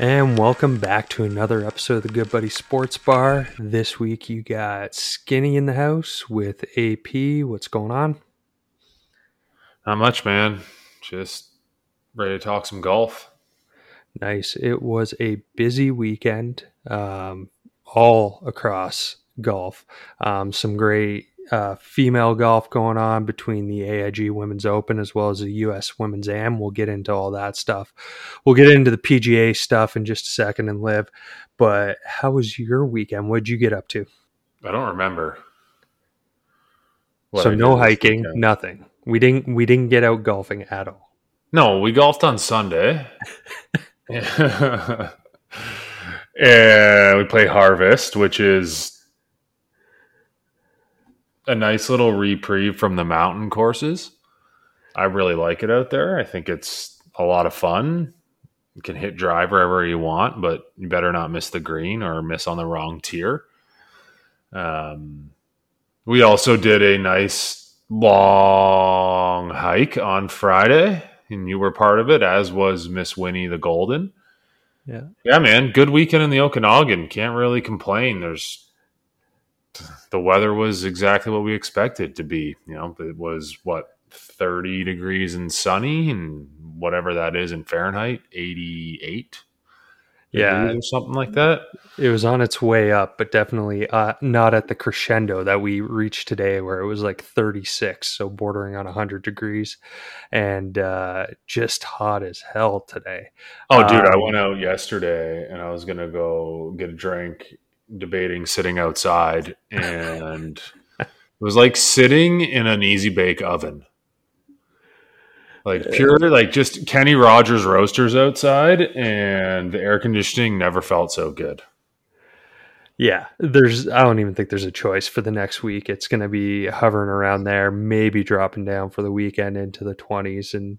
And welcome back to another episode of the Good Buddy Sports Bar. This week you got Skinny in the house with AP. What's going on? Not much, man. Just ready to talk some golf. Nice. It was a busy weekend, um, all across golf. Um, some great uh, female golf going on between the AIG Women's Open as well as the U.S. Women's Am. We'll get into all that stuff. We'll get into the PGA stuff in just a second and LIV. But how was your weekend? What'd you get up to? I don't remember. so no hiking, nothing. We didn't. We didn't get out golfing at all. No, we golfed on Sunday. and we play Harvest, which is a nice little reprieve from the mountain courses. I really like it out there. I think it's a lot of fun. You can hit drive wherever you want, but you better not miss the green or miss on the wrong tier. Um, we also did a nice long hike on Friday, and you were part of it, as was Miss Winnie the Golden. Yeah, yeah, man. Good weekend in the Okanagan. Can't really complain. There's the weather was exactly what we expected to be. You know, it was what 30 degrees and sunny and whatever that is in Fahrenheit, 88. Yeah, or something like that. It was on its way up, but definitely uh, not at the crescendo that we reached today, where it was like 36, so bordering on 100 degrees, and uh, just hot as hell today. Oh, dude, um, I went out yesterday and I was gonna go get a drink debating sitting outside, and it was like sitting in an easy bake oven. Like pure, like just Kenny Rogers roasters outside, and the air conditioning never felt so good. Yeah, there's. I don't even think there's a choice for the next week. It's going to be hovering around there, maybe dropping down for the weekend into the 20s, and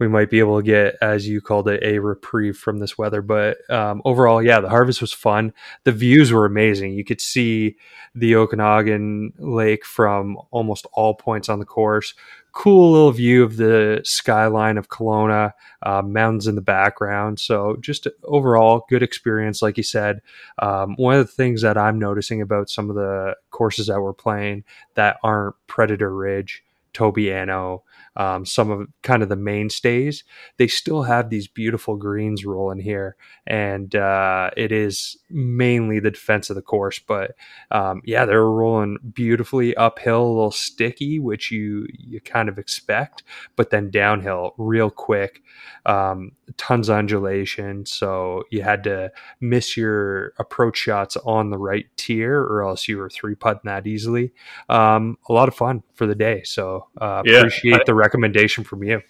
we might be able to get, as you called it, a reprieve from this weather. But um, overall, yeah, the harvest was fun. The views were amazing. You could see the Okanagan Lake from almost all points on the course. Cool little view of the skyline of Kelowna, uh, mountains in the background. So just overall, good experience. Like you said, um, one of the things that I'm noticing about some of the courses that we're playing that aren't Predator Ridge, Tobiano, um, some of kind of the mainstays, they still have these beautiful greens rolling here, and uh, it is mainly the defense of the course. But um, yeah, they're rolling beautifully uphill, a little sticky, which you you kind of expect, but then downhill real quick. Um, tons of undulation, so you had to miss your approach shots on the right tier, or else you were three putting that easily. Um, a lot of fun for the day, so uh, yeah, appreciate I, the recommendation from you.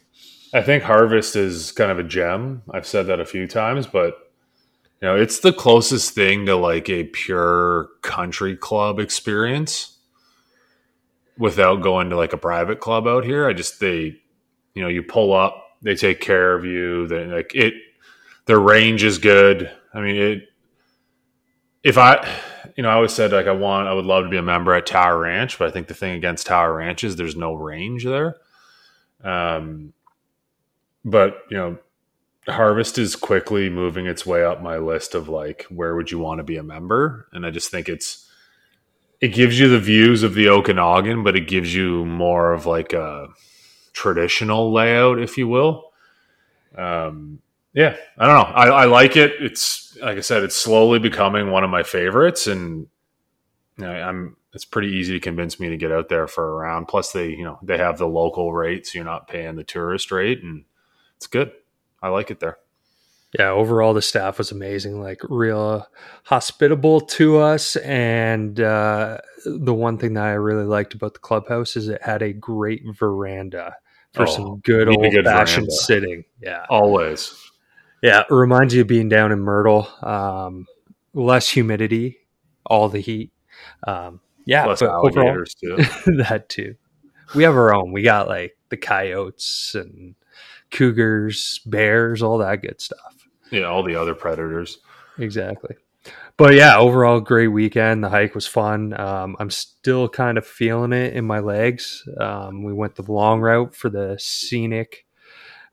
I think Harvest is kind of a gem. I've said that a few times, but you know, it's the closest thing to like a pure country club experience without going to like a private club out here. I just they you know, you pull up they take care of you. They like it. Their range is good. I mean, it. If I, you know, I always said like I want, I would love to be a member at Tower Ranch, but I think the thing against Tower Ranch is there's no range there. Um, but you know, Harvest is quickly moving its way up my list of like where would you want to be a member, and I just think it's it gives you the views of the Okanagan, but it gives you more of like a traditional layout, if you will. Um, yeah, I don't know. I, I, like it. It's like I said, it's slowly becoming one of my favorites, and you know, I'm. It's pretty easy to convince me to get out there for a round. Plus, they you know they have the local rate, so you're not paying the tourist rate, and it's good. I like it there. Yeah, overall the staff was amazing, like real hospitable to us. And uh, the one thing that I really liked about the clubhouse is it had a great veranda for oh, some good old good fashioned veranda. sitting. Yeah. Always. Yeah. It reminds you of being down in Myrtle. Um, less humidity, all the heat. Um, yeah. Less alligators overall, too. that too. We have our own. We got like the coyotes and cougars, bears, all that good stuff. Yeah. All the other predators. Exactly but yeah, overall great weekend. The hike was fun. Um, I'm still kind of feeling it in my legs. Um, we went the long route for the scenic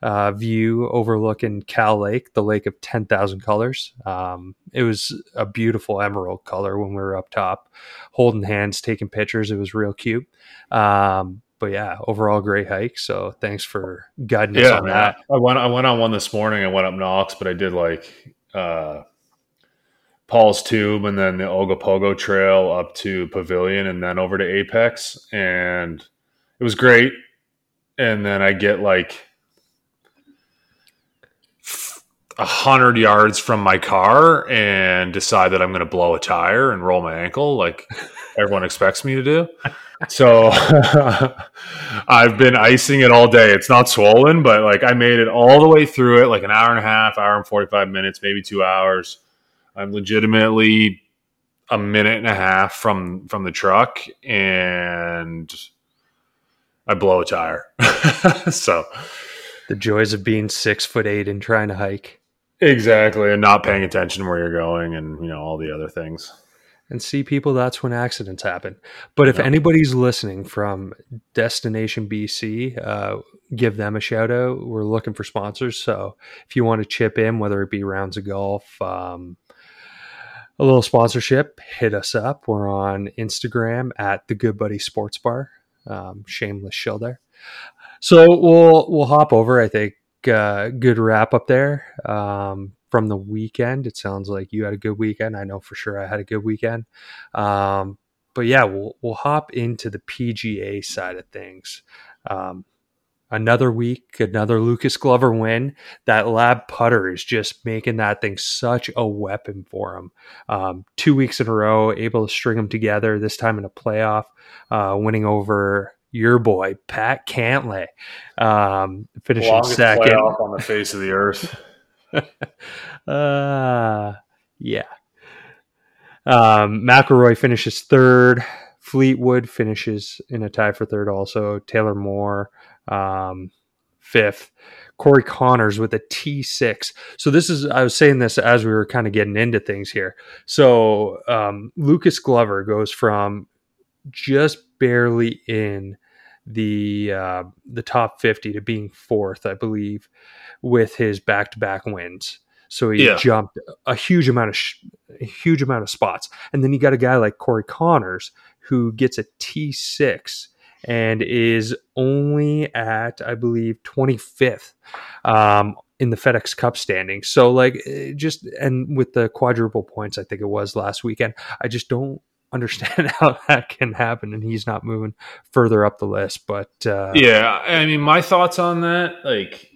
uh, view overlooking Kal Lake, the lake of 10,000 colors. Um, it was a beautiful emerald color when we were up top, holding hands, taking pictures. It was real cute. Um, but yeah, overall great hike. So thanks for guiding us on man. that. I went I went on one this morning. I went up Knox, but I did like uh, Paul's Tomb and then the Ogopogo Trail up to Pavilion and then over to Apex, and it was great. And then I get like a hundred yards from my car and decide that I'm going to blow a tire and roll my ankle like everyone expects me to do. So I've been icing it all day. It's not swollen, but like I made it all the way through it, like an hour and a half, hour and 45 minutes, maybe two hours. I'm legitimately a minute and a half from from the truck and I blow a tire. so The joys of being six foot eight and trying to hike. exactly and not paying attention where you're going and you know all the other things. And see people that's when accidents happen. But if Yeah. anybody's listening from destination bc uh, give them a shout out. We're looking for sponsors so if you want to chip in whether it be rounds of golf um, a little sponsorship hit us up. We're on instagram at the good buddy sports bar. Um, shameless shill there. So we'll we'll hop over. I think uh, good wrap up there. Um, from the weekend. It sounds like you had a good weekend. I know for sure I had a good weekend. Um, but yeah, we'll we'll hop into the PGA side of things. Um, another week, another Lucas Glover win. That lab putter is just making that thing such a weapon for him. Um, two weeks in a row, able to string them together. This time in a playoff, uh, winning over your boy Pat Cantlay, um, finishing Longest second. on the face of the earth. uh, yeah. Um, McIlroy finishes third. Fleetwood finishes in a tie for third. Also, Taylor Moore um, fifth. Corey Conners with a T6. So this is I was saying this as we were kind of getting into things here. So um, Lucas Glover goes from just barely in the uh, the top 50 to being fourth, I believe, with his back to back wins. So he Yeah. jumped a huge amount of sh- a huge amount of spots, and then you got a guy like Corey Conners who gets a T six and is only at I believe twenty fifth um, in the FedEx Cup standing. So like eh, just and with the quadruple points, I think it was last weekend. I just don't understand how that can happen, and he's not moving further up the list. But uh, Yeah, I mean, my thoughts on that, like,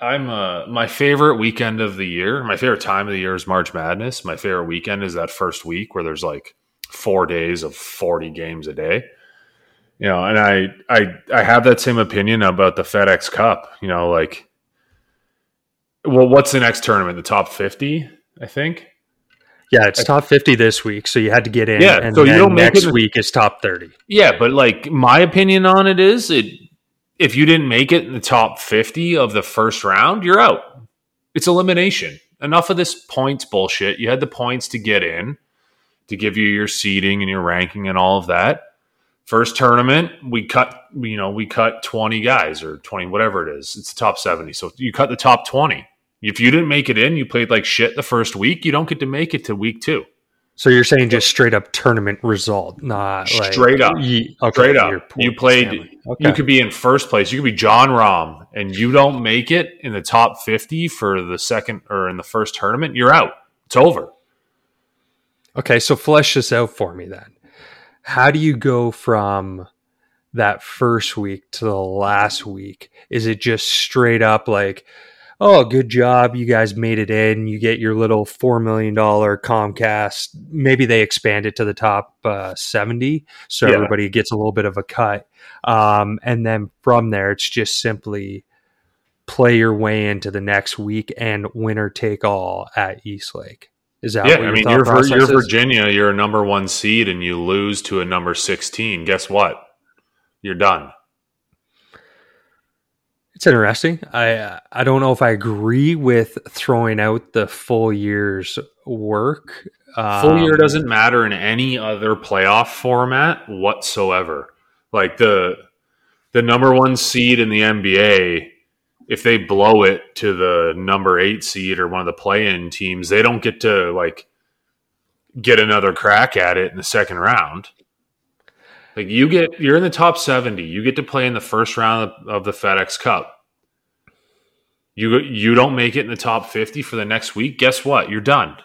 I'm uh, my favorite weekend of the year. My favorite time of the year is March Madness. My favorite weekend is that first week where there's like four days of 40 games a day. You know, and I I I have that same opinion about the FedEx Cup. You know, like, well, what's the next tournament? The top 50, I think. yeah, it's top fifty this week, so you had to get in. Yeah, and so you don't make next it- week is top thirty. Yeah, but like my opinion on it is it if you didn't make it in the top 50 of the first round, you're out. It's elimination. Enough of this points bullshit. You had the points to get in to give you your seeding and your ranking and all of that. First tournament, we cut you know, we cut 20 guys or 20 whatever it is. It's the top 70. So you cut the top 20. If you didn't make it in, you played like shit the first week, you don't get to make it to week 2. So you're saying just straight up tournament result, not like Straight up. Ye- okay, Straight up. You played. Okay. You could be in first place. You could be Jon Rahm, and you don't make it in the top fifty for the second or in the first tournament. You're out. It's over. Okay, so flesh this out for me then. How do you go from that first week to the last week? Is it just straight up like, oh, good job, you guys made it in, you get your little $4 million Comcast, maybe they expand it to the top uh, 70, so Yeah. everybody gets a little bit of a cut. Um, and then from there, it's just simply play your way into the next week and winner take all at East Lake. Is that yeah, what I mean, you're, you're? Virginia. You're a number one seed, and you lose to a number sixteen. Guess what? You're done. It's interesting. I I don't know if I agree with throwing out the full year's work. Full year Um, doesn't matter in any other playoff format whatsoever. Like the the number one seed in the NBA if they blow it to the number eight seed or one of the play-in teams, they don't get to like get another crack at it in the second round. Like you get, you're in the top seventy. You get to play in the first round of the FedEx Cup. You you don't make it in the top fifty for the next week. Guess what? You're done.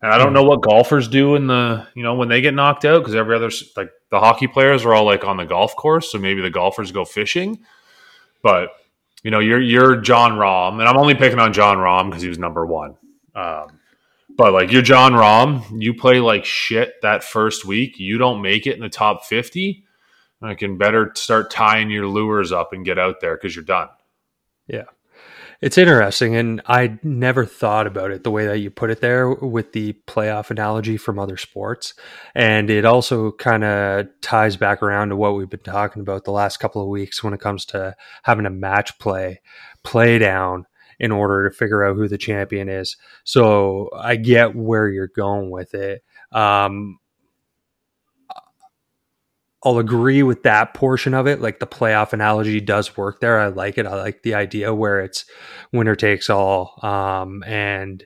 And I don't know what golfers do in the you know when they get knocked out because every other like the hockey players are all like on the golf course, so maybe the golfers go fishing. But you know, you're you're Jon Rahm, and I'm only picking on Jon Rahm because he was number one. Um, but like you're Jon Rahm, you play like shit that first week. You don't make it in the top fifty. I can better start tying your lures up and get out there because you're done. Yeah. It's interesting, and I never thought about it the way that you put it there with the playoff analogy from other sports. And it also kind of ties back around to what we've been talking about the last couple of weeks when it comes to having a match play, play down in order to figure out who the champion is. So I get where you're going with it. Um, I'll agree with that portion of it. Like the playoff analogy does work there. I like it. I like the idea where it's winner takes all. Um, and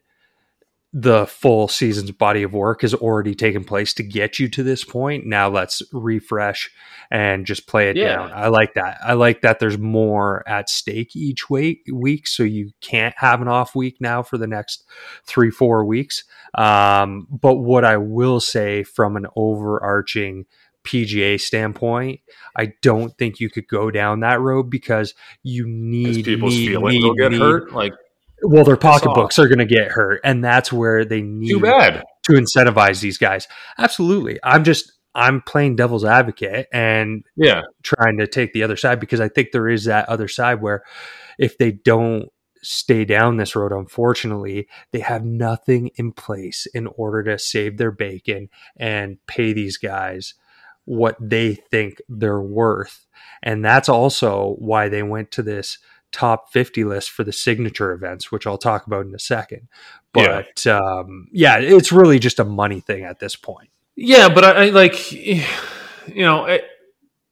the full season's body of work has already taken place to get you to this point. Now let's refresh and just play it yeah. down. I like that. I like that there's more at stake each week, week, so you can't have an off week now for the next three, four weeks. Um, but what I will say from an overarching PGA standpoint, I don't think you could go down that road because you need people's need, feelings need, will get need, hurt. Like, well, their pocketbooks are going to get hurt, and that's where they need Too bad. to incentivize these guys. Absolutely, I'm just I'm playing devil's advocate and yeah, trying to take the other side because I think there is that other side where if they don't stay down this road, unfortunately, they have nothing in place in order to save their bacon and pay these guys what they think they're worth. And that's also why they went to this top 50 list for the signature events, which I'll talk about in a second. But yeah, um, yeah it's really just a money thing at this point. Yeah, but I, I like, you know, it,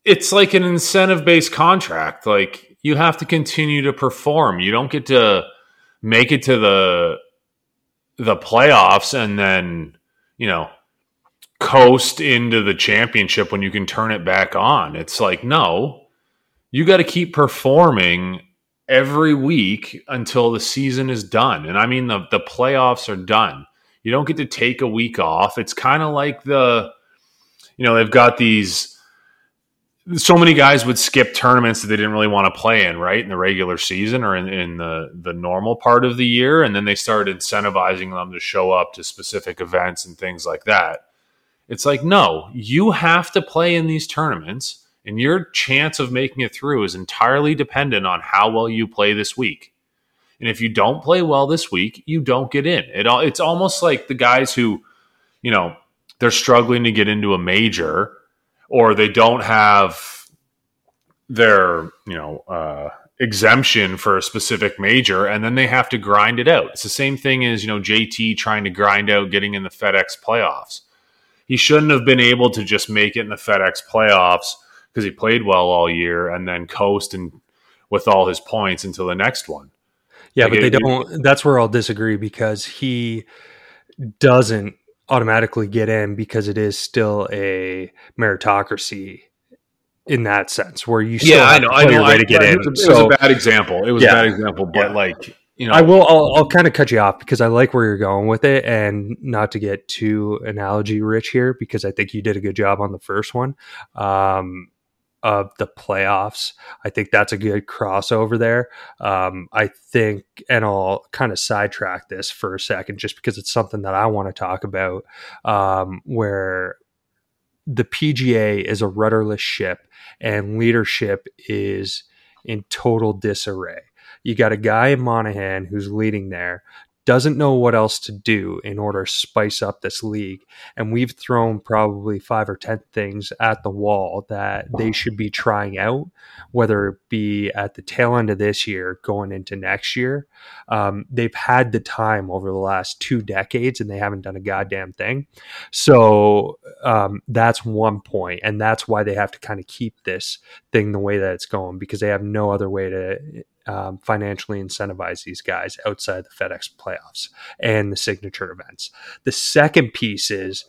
it's like an incentive based contract. Like you have to continue to perform. You don't get to make it to the the playoffs and then, you know, coast into the championship when you can turn it back on. It's like, no, you got to keep performing every week until the season is done. And I mean, the, the playoffs are done. You don't get to take a week off. It's kind of like the, you know, they've got these. So many guys would skip tournaments that they didn't really want to play in, right, in the regular season or in, in the the normal part of the year, and then they started incentivizing them to show up to specific events and things like that. It's like, no, you have to play in these tournaments, and your chance of making it through is entirely dependent on how well you play this week. And if you don't play well this week, you don't get in. It it's almost like the guys who, you know, they're struggling to get into a major, or they don't have their, you know, uh, exemption for a specific major, and then they have to grind it out. It's the same thing as you know JT trying to grind out getting in the FedEx playoffs he shouldn't have been able to just make it in the FedEx playoffs because he played well all year and then coast and with all his points until the next one. Yeah, like but it, they don't. That's where I'll disagree because he doesn't automatically get in because it is still a meritocracy in that sense where you still yeah I know I know way to get in. It was, so, it was a bad example. It was yeah, a bad example, but yeah. like you know, I will. I'll, I'll kind of cut you off because I like where you're going with it, and not to get too analogy rich here because I think you did a good job on the first one um, of the playoffs. I think that's a good crossover there. Um, I think, and I'll kind of sidetrack this for a second, just because it's something that I want to talk about, um, where the PGA is a rudderless ship and leadership is in total disarray. You got a guy in Monahan who's leading there, doesn't know what else to do in order to spice up this league. And we've thrown probably five or 10 things at the wall that they should be trying out, whether it be at the tail end of this year, going into next year. Um, they've had the time over the last two decades and they haven't done a goddamn thing. So um, that's one point, And that's why they have to kind of keep this thing the way that it's going because they have no other way to um, financially incentivize these guys outside the FedEx playoffs and the signature events. The second piece is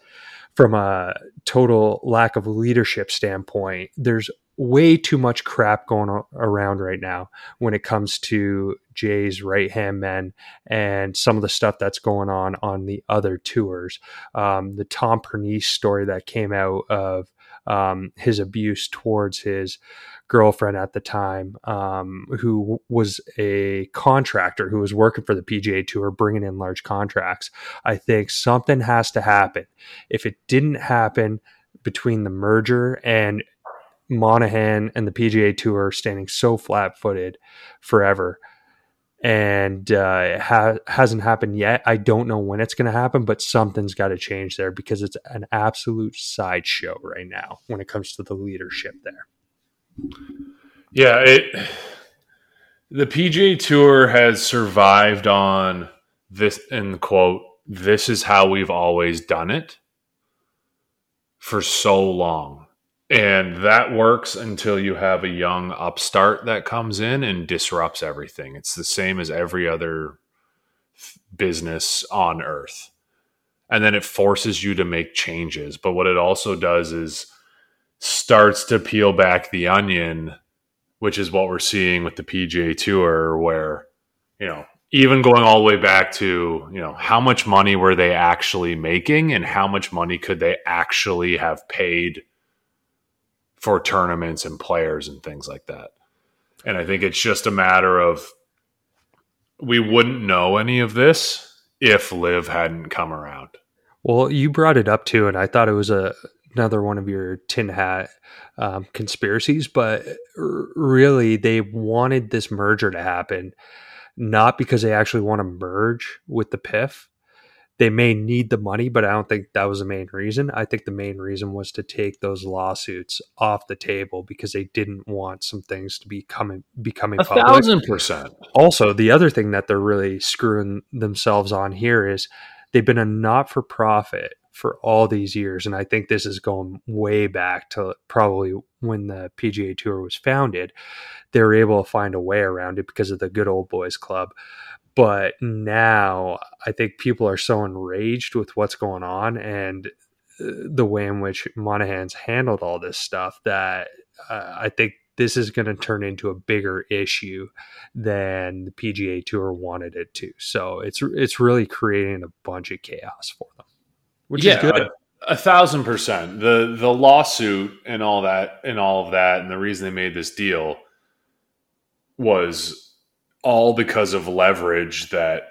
from a total lack of leadership standpoint, there's way too much crap going around right now when it comes to Jay's right hand men and some of the stuff that's going on on the other tours. Um, the Tom Pernice story that came out of um, his abuse towards his girlfriend at the time, um, who was a contractor who was working for the PGA Tour, bringing in large contracts. I think something has to happen. If it didn't happen between the merger and Monahan and the PGA Tour standing so flat footed forever. And uh, it ha- hasn't happened yet. I don't know when it's going to happen, but something's got to change there because it's an absolute sideshow right now when it comes to the leadership there. Yeah, it the PGA Tour has survived on this in quote, this is how we've always done it for so long. And that works until you have a young upstart that comes in and disrupts everything. It's the same as every other business on earth. And then it forces you to make changes. But what it also does is starts to peel back the onion, which is what we're seeing with the PGA Tour, where, you know, even going all the way back to, you know, how much money were they actually making and how much money could they actually have paid for tournaments and players and things like that. And I think it's just a matter of we wouldn't know any of this if LIV hadn't come around. Well, you brought it up too, and I thought it was a another one of your tin hat um, conspiracies, but r- really they wanted this merger to happen not because they actually want to merge with the PIF. They may need the money, but I don't think that was the main reason. I think the main reason was to take those lawsuits off the table because they didn't want some things to be coming becoming a public. thousand percent. Also, the other thing that they're really screwing themselves on here is they've been a not for profit for all these years. And I think this is going way back to probably when the PGA Tour was founded. They were able to find a way around it because of the Good Old Boys Club. But now I think people are so enraged with what's going on and uh, the way in which Monahan's handled all this stuff that uh, I think this is going to turn into a bigger issue than the PGA Tour wanted it to. So it's it's really creating a bunch of chaos for them which yeah, is good. A, a thousand percent. The the lawsuit and all that and all of that, and the reason they made this deal was all because of leverage that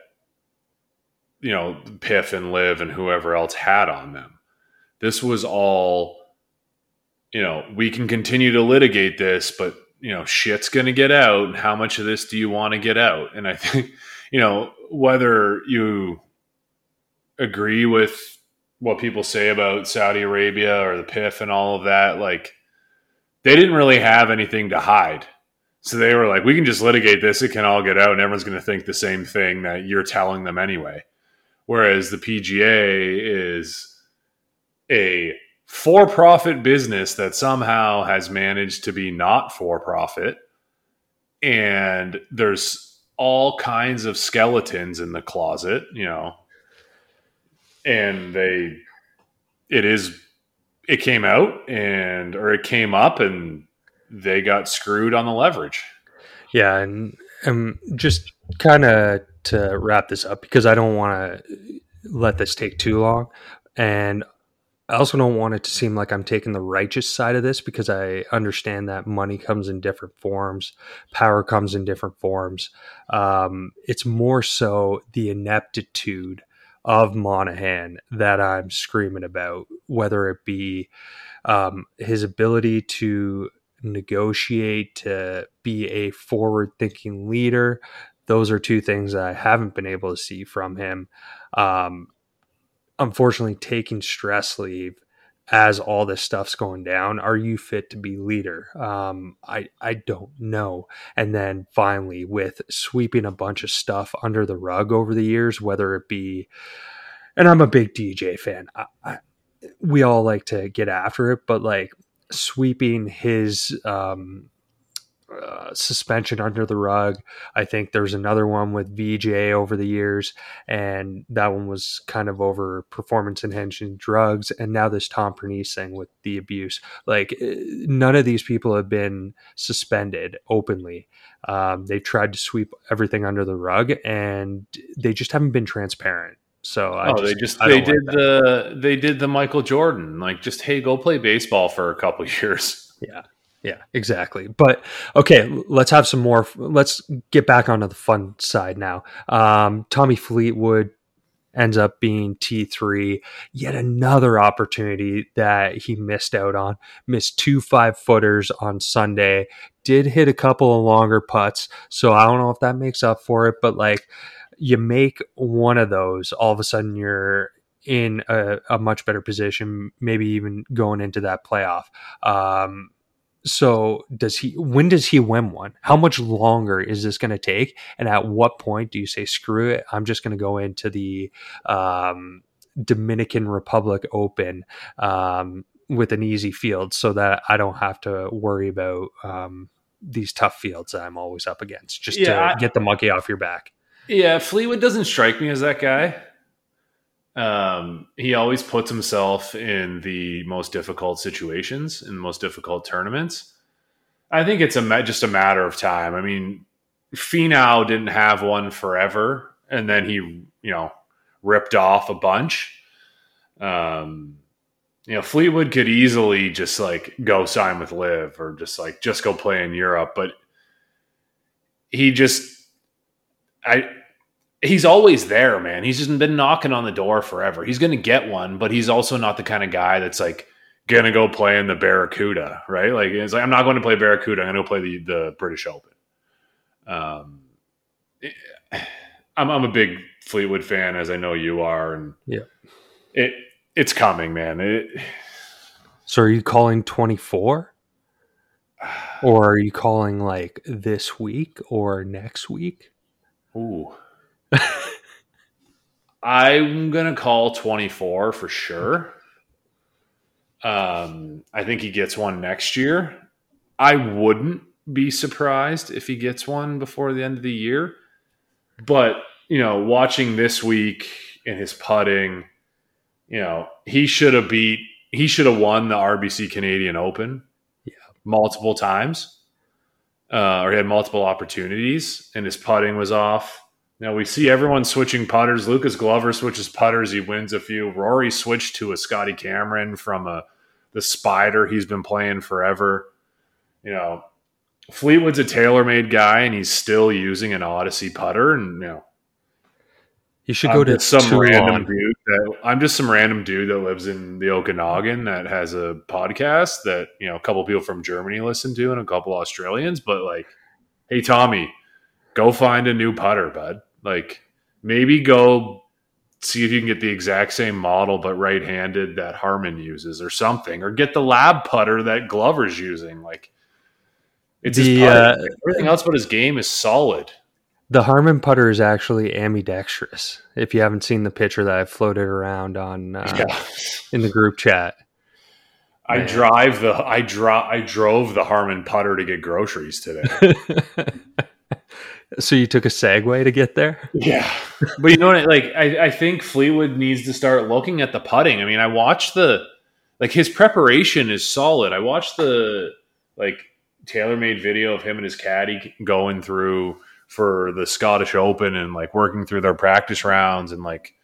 you know PIF and LIV and whoever else had on them. This was all you know. We can continue to litigate this, but you know shit's going to get out. And how much of this do you want to get out? And I think you know whether you agree with what people say about Saudi Arabia or the PIF and all of that, like they didn't really have anything to hide. So they were like, we can just litigate this. It can all get out, and everyone's going to think the same thing that you're telling them anyway. Whereas the PGA is a for profit business that somehow has managed to be not for profit. And there's all kinds of skeletons in the closet, you know, and they it is it came out and or it came up and they got screwed on the leverage. Yeah, and um, just kind of to wrap this up because I don't want to let this take too long, and I also don't want it to seem like I'm taking the righteous side of this because I understand that money comes in different forms, power comes in different forms. Um, it's more so the ineptitude of Monahan that I'm screaming about, whether it be um, his ability to negotiate, to be a forward thinking leader. Those are two things that I haven't been able to see from him. Um, unfortunately, taking stress leave as all this stuff's going down are you fit to be leader? Um, i i don't know. And then finally with sweeping a bunch of stuff under the rug over the years whether it be and i'm a big dj fan I, I, we all like to get after it but like sweeping his um, uh, suspension under the rug. I think there's another one with VJ over the years, and that one was kind of over performance enhancing drugs. And now this Tom Pernice thing with the abuse. Like, uh, none of these people have been suspended openly. Um, they've tried to sweep everything under the rug, and they just haven't been transparent. So I oh, just, they just they did like the they did the Michael Jordan like just hey go play baseball for a couple years. Yeah. Yeah, exactly. But okay, let's have some more. Let's get back onto the fun side now. Um, Tommy Fleetwood ends up being T3, yet another opportunity that he missed out on. Missed two five footers on Sunday, did hit a couple of longer putts. So I don't know if that makes up for it, but like you make one of those, all of a sudden you're in a, a much better position, maybe even going into that playoff. Um, so does he when does he win one? How much longer is this going to take? And at what point do you say screw it i'm just going to go into the um, dominican republic open um, with an easy field so that i don't have to worry about um, these tough fields that i'm always up against just Yeah, to I- get the monkey off your back Yeah, Fleetwood doesn't strike me as that guy. Um, he always puts himself in the most difficult situations in the most difficult tournaments. I think it's a just a matter of time. I mean, Finau didn't have one forever, and then he, you know, ripped off a bunch. Um, you know, Fleetwood could easily just like go sign with LIV or just like just go play in Europe, but he just, I, he's always there, man. He's just been knocking on the door forever. He's going to get one, but he's also not the kind of guy that's like going to go play in the Barracuda, right? Like it's like I'm not going to play Barracuda. I'm going to play the the British Open. Um, I'm I'm a big Fleetwood fan, as I know you are, and Yeah. it it's coming, man. It, so are you calling 24 or are you calling like this week or next week Ooh. I'm gonna call 24 for sure. Um, I think he gets one next year. I wouldn't be surprised if he gets one before the end of the year. But you know, watching this week in his putting, you know, he should have beat. He should have won the RBC Canadian Open, Yeah. multiple times, uh, or he had multiple opportunities, and his putting was off. Now we see everyone switching putters. Lucas Glover switches putters. He wins a few. Rory switched to a Scotty Cameron from a the Spider he's been playing forever. You know, Fleetwood's a TaylorMade guy, and he's still using an Odyssey putter. And you know, you should I'm go to some Toulon. random dude. That, I'm just some random dude that lives in the Okanagan that has a podcast that you know a couple people from Germany listen to and a couple Australians. But like, hey Tommy, go find a new putter, bud. Like maybe go see if you can get the exact same model but right-handed that Harman uses or something, or get the lab putter that Glover's using. Like it's his The, putter. uh, Everything else but his game is solid. The Harman putter is actually ambidextrous. If you haven't seen the picture that I floated around on uh, yeah. in the group chat, I Man. drive the I draw I drove the Harman putter to get groceries today. so you took a segue to get there. yeah, but you know what? Like I, I think Fleetwood needs to start looking at the putting. I mean, I watched the like his preparation is solid. I watched the like TaylorMade video of him and his caddy going through for the Scottish Open and like working through their practice rounds and like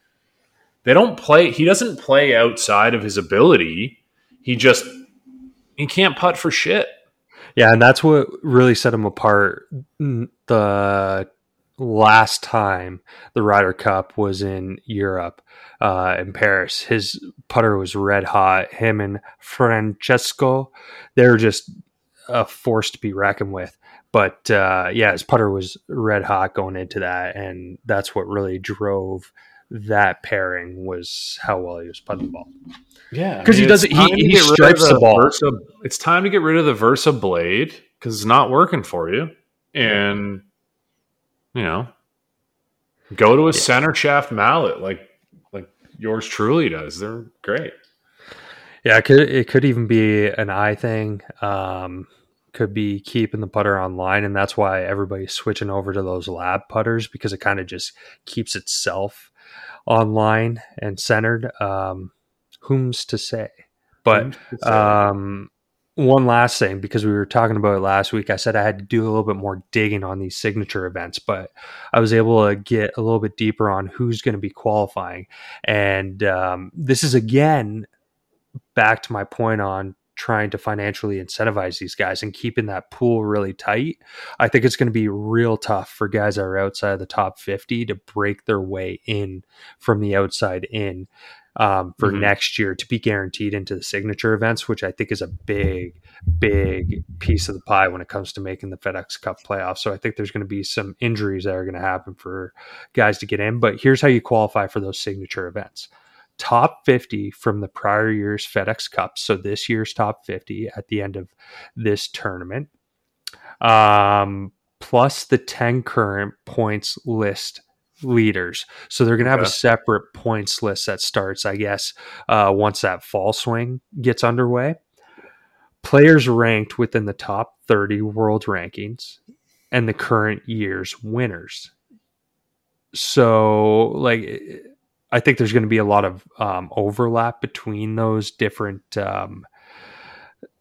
they don't play. He doesn't play outside of his ability. He just he can't putt for shit. Yeah, and that's what really set him apart. The last time the Ryder Cup was in Europe, uh, in Paris, his putter was red hot. Him and Francesco, they were just a force to be reckoned with. But uh, yeah, his putter was red hot going into that, and that's what really drove that pairing was how well he was putting the ball. Yeah, 'Cause he doesn't- he- he stripes the ball. Versa, it's time to get rid of the Versa blade because it's not working for you, and you know, go to a Yeah. center shaft mallet like like yours truly does. They're great. Yeah, it could it could even be an eye thing. Um, could be keeping the putter online, and that's why everybody's switching over to those lab putters because it kind of just keeps itself online and centered. Um, whom's to say? But um, one last thing, because we were talking about it last week, I said I had to do a little bit more digging on these signature events, but I was able to get a little bit deeper on who's going to be qualifying. And um, this is again back to my point on trying to financially incentivize these guys and keeping that pool really tight. I think it's going to be real tough for guys that are outside of the top 50 to break their way in from the outside in um, for mm-hmm. next year to be guaranteed into the signature events, which I think is a big, big piece of the pie when it comes to making the FedEx Cup playoffs. So I think there's going to be some injuries that are going to happen for guys to get in. But here's how you qualify for those signature events top 50 from the prior year's FedEx Cup. So this year's top 50 at the end of this tournament, um, plus the 10 current points list leaders. So they're going to have okay. a separate points list that starts, I guess, uh, once that fall swing gets underway. Players ranked within the top 30 world rankings and the current year's winners. So, like, I think there's going to be a lot of um, overlap between those different um,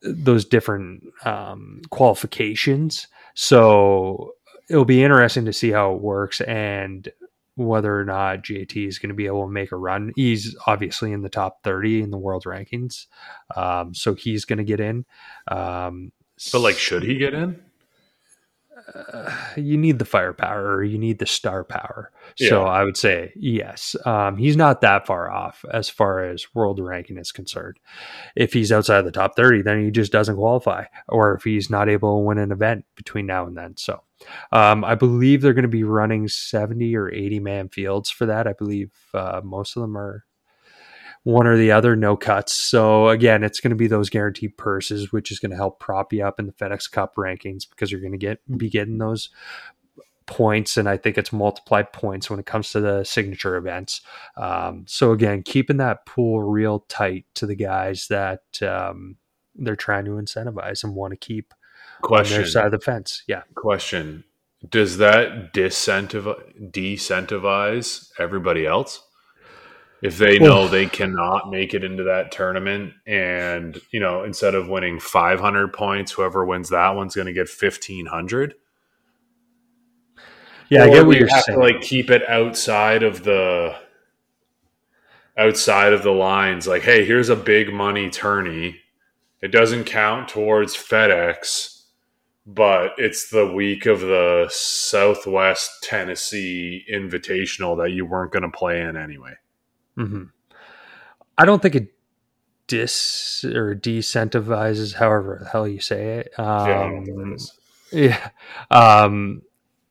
those different um, qualifications. So it'll be interesting to see how it works and whether or not JT is going to be able to make a run. He's obviously in the top 30 in the world rankings. Um, so he's going to get in. Um, but like, should he get in? Uh, you need the firepower or you need the star power. Yeah. So I would say yes. Um, he's not that far off as far as world ranking is concerned. If he's outside of the top 30, then he just doesn't qualify, or if he's not able to win an event between now and then. So um, I believe they're going to be running 70 or 80 man fields for that. I believe uh, most of them are one or the other, no cuts. So again, it's going to be those guaranteed purses, which is going to help prop you up in the FedEx Cup rankings because you're going to get be getting those points, and I think it's multiplied points when it comes to the signature events. Um, so again, keeping that pool real tight to the guys that um, they're trying to incentivize and want to keep Question. on their side of the fence. Yeah. Question: Does that disincentivize, everybody else? if they know they cannot make it into that tournament and you know instead of winning 500 points whoever wins that one's going to get 1500 yeah or i get what you're have saying to like keep it outside of the outside of the lines like hey here's a big money tourney it doesn't count towards fedex but it's the week of the southwest tennessee invitational that you weren't going to play in anyway Mm-hmm. I don't think it dis or decentivizes, however the hell you say it. Um, yeah, yeah. Um,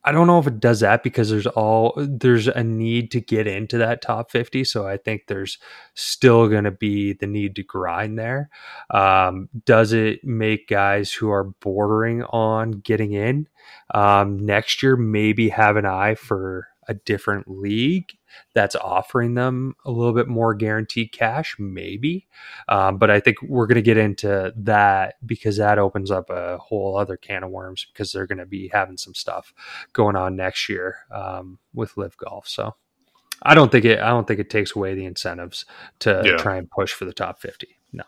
I don't know if it does that because there's all there's a need to get into that top 50 so I think there's still going to be the need to grind there. Um, does it make guys who are bordering on getting in um, next year maybe have an eye for a different league that's offering them a little bit more guaranteed cash, maybe. Um, but I think we're going to get into that because that opens up a whole other can of worms because they're going to be having some stuff going on next year um, with LIV Golf. So I don't think it. I don't think it takes away the incentives to yeah. try and push for the top fifty. No.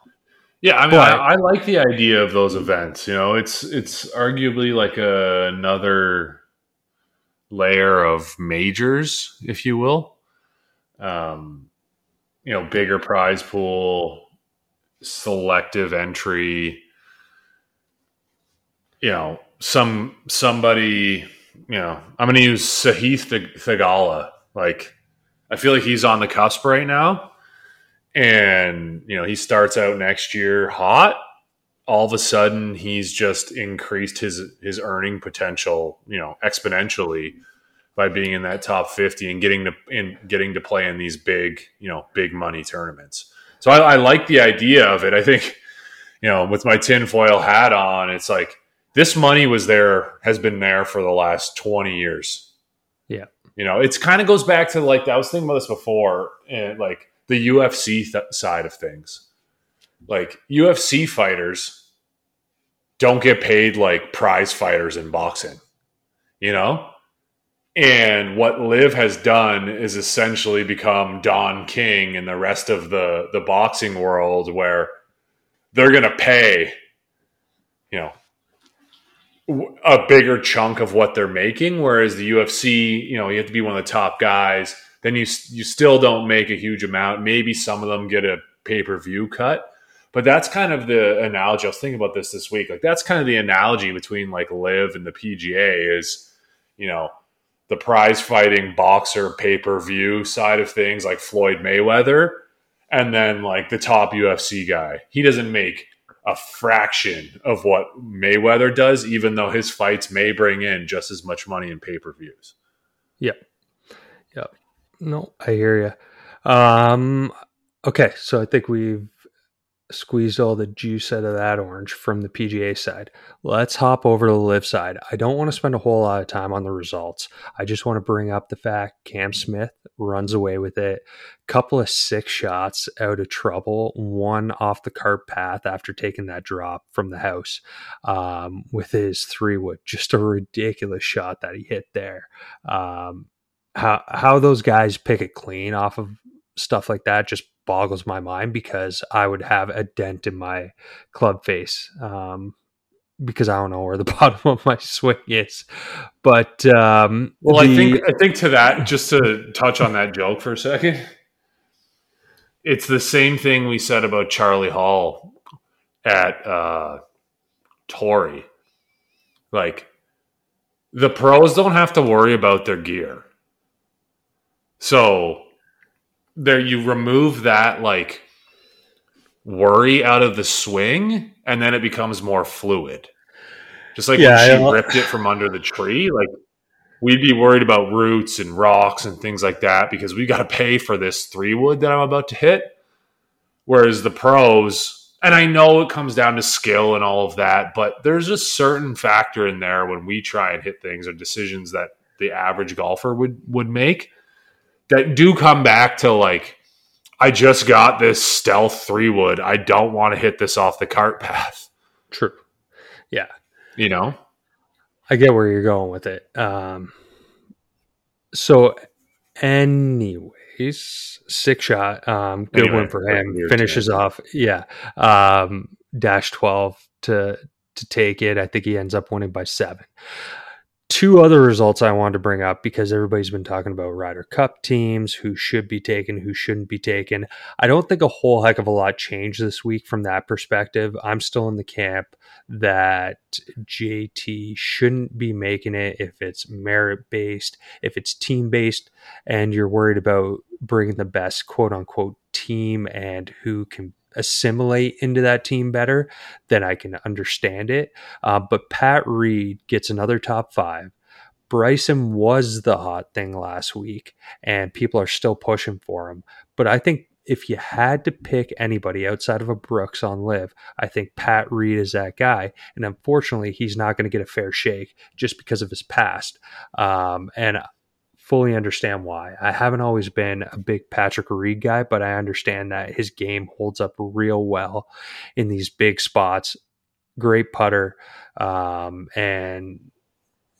Yeah, I mean, but, I, I, like the idea of those events. You know, it's it's arguably like a, another layer of majors, if you will. Um, you know, bigger prize pool, selective entry. You know, some somebody. You know, I'm going to use Sahith Theegala. Like, I feel like he's on the cusp right now, and you know, he starts out next year hot. All of a sudden, he's just increased his his earning potential. You know, exponentially by being in that top 50 and getting to in getting to play in these big you know big money tournaments. So I, I like the idea of it. I think you know with my tinfoil hat on it's like this money was there has been there for the last 20 years. Yeah. You know it's kind of goes back to like i was thinking about this before and like the ufc th- side of things. Like ufc fighters don't get paid like prize fighters in boxing, you know? And what Liv has done is essentially become Don King and the rest of the the boxing world where they're going to pay you know a bigger chunk of what they're making whereas the UFC, you know, you have to be one of the top guys, then you you still don't make a huge amount. Maybe some of them get a pay-per-view cut. But that's kind of the analogy. I was thinking about this this week. Like that's kind of the analogy between like LIV and the PGA is, you know, the prize fighting boxer pay per view side of things, like Floyd Mayweather, and then like the top UFC guy. He doesn't make a fraction of what Mayweather does, even though his fights may bring in just as much money in pay per views. Yep. Yep. No, I hear you. Um, okay, so I think we've squeezed all the juice out of that orange from the PGA side. Let's hop over to the LIV side. I don't want to spend a whole lot of time on the results. I just want to bring up the fact Cam Smith runs away with it. A couple of six shots out of trouble, one off the cart path after taking that drop from the house um, with his three wood. Just a ridiculous shot that he hit there. Um, how how those guys pick it clean off of stuff like that just boggles my mind because I would have a dent in my club face um, because I don't know where the bottom of my swing is. But um, well, the, I think I think to that, just to touch on that joke for a second, it's the same thing we said about Charley Hull at uh, Torrey. Like the pros don't have to worry about their gear. So there you remove that like worry out of the swing and then it becomes more fluid. Just like yeah, when she ripped it from under the tree, like we'd be worried about roots and rocks and things like that because we got to pay for this three wood that I'm about to hit. Whereas the pros, and I know it comes down to skill and all of that, but there's a certain factor in there when we try and hit things or decisions that the average golfer would would make that do come back to like I just got this stealth three wood. I don't want to hit this off the cart path. True. Yeah. You know? I get where you're going with it. Um so anyways, six shot, um, good anyway, one for him. Finishes off, yeah. Um dash twelve to to take it. I think he ends up winning by seven two other results I wanted to bring up because everybody's been talking about Ryder Cup teams, who should be taken, who shouldn't be taken. I don't think a whole heck of a lot changed this week from that perspective. I'm still in the camp that JT shouldn't be making it if it's merit based, if it's team based, and you're worried about bringing the best quote unquote team and who can assimilate into that team better, then I can understand it. Uh, but Pat Reed gets another top five. Bryson was the hot thing last week, and people are still pushing for him. But I think if you had to pick anybody outside of a Brooks on LIV, I think Pat Reed is that guy. And unfortunately, he's not going to get a fair shake just because of his past. Um, and fully understand why. I haven't always been a big Patrick Reed guy, but I understand that his game holds up real well in these big spots. Great putter, um, and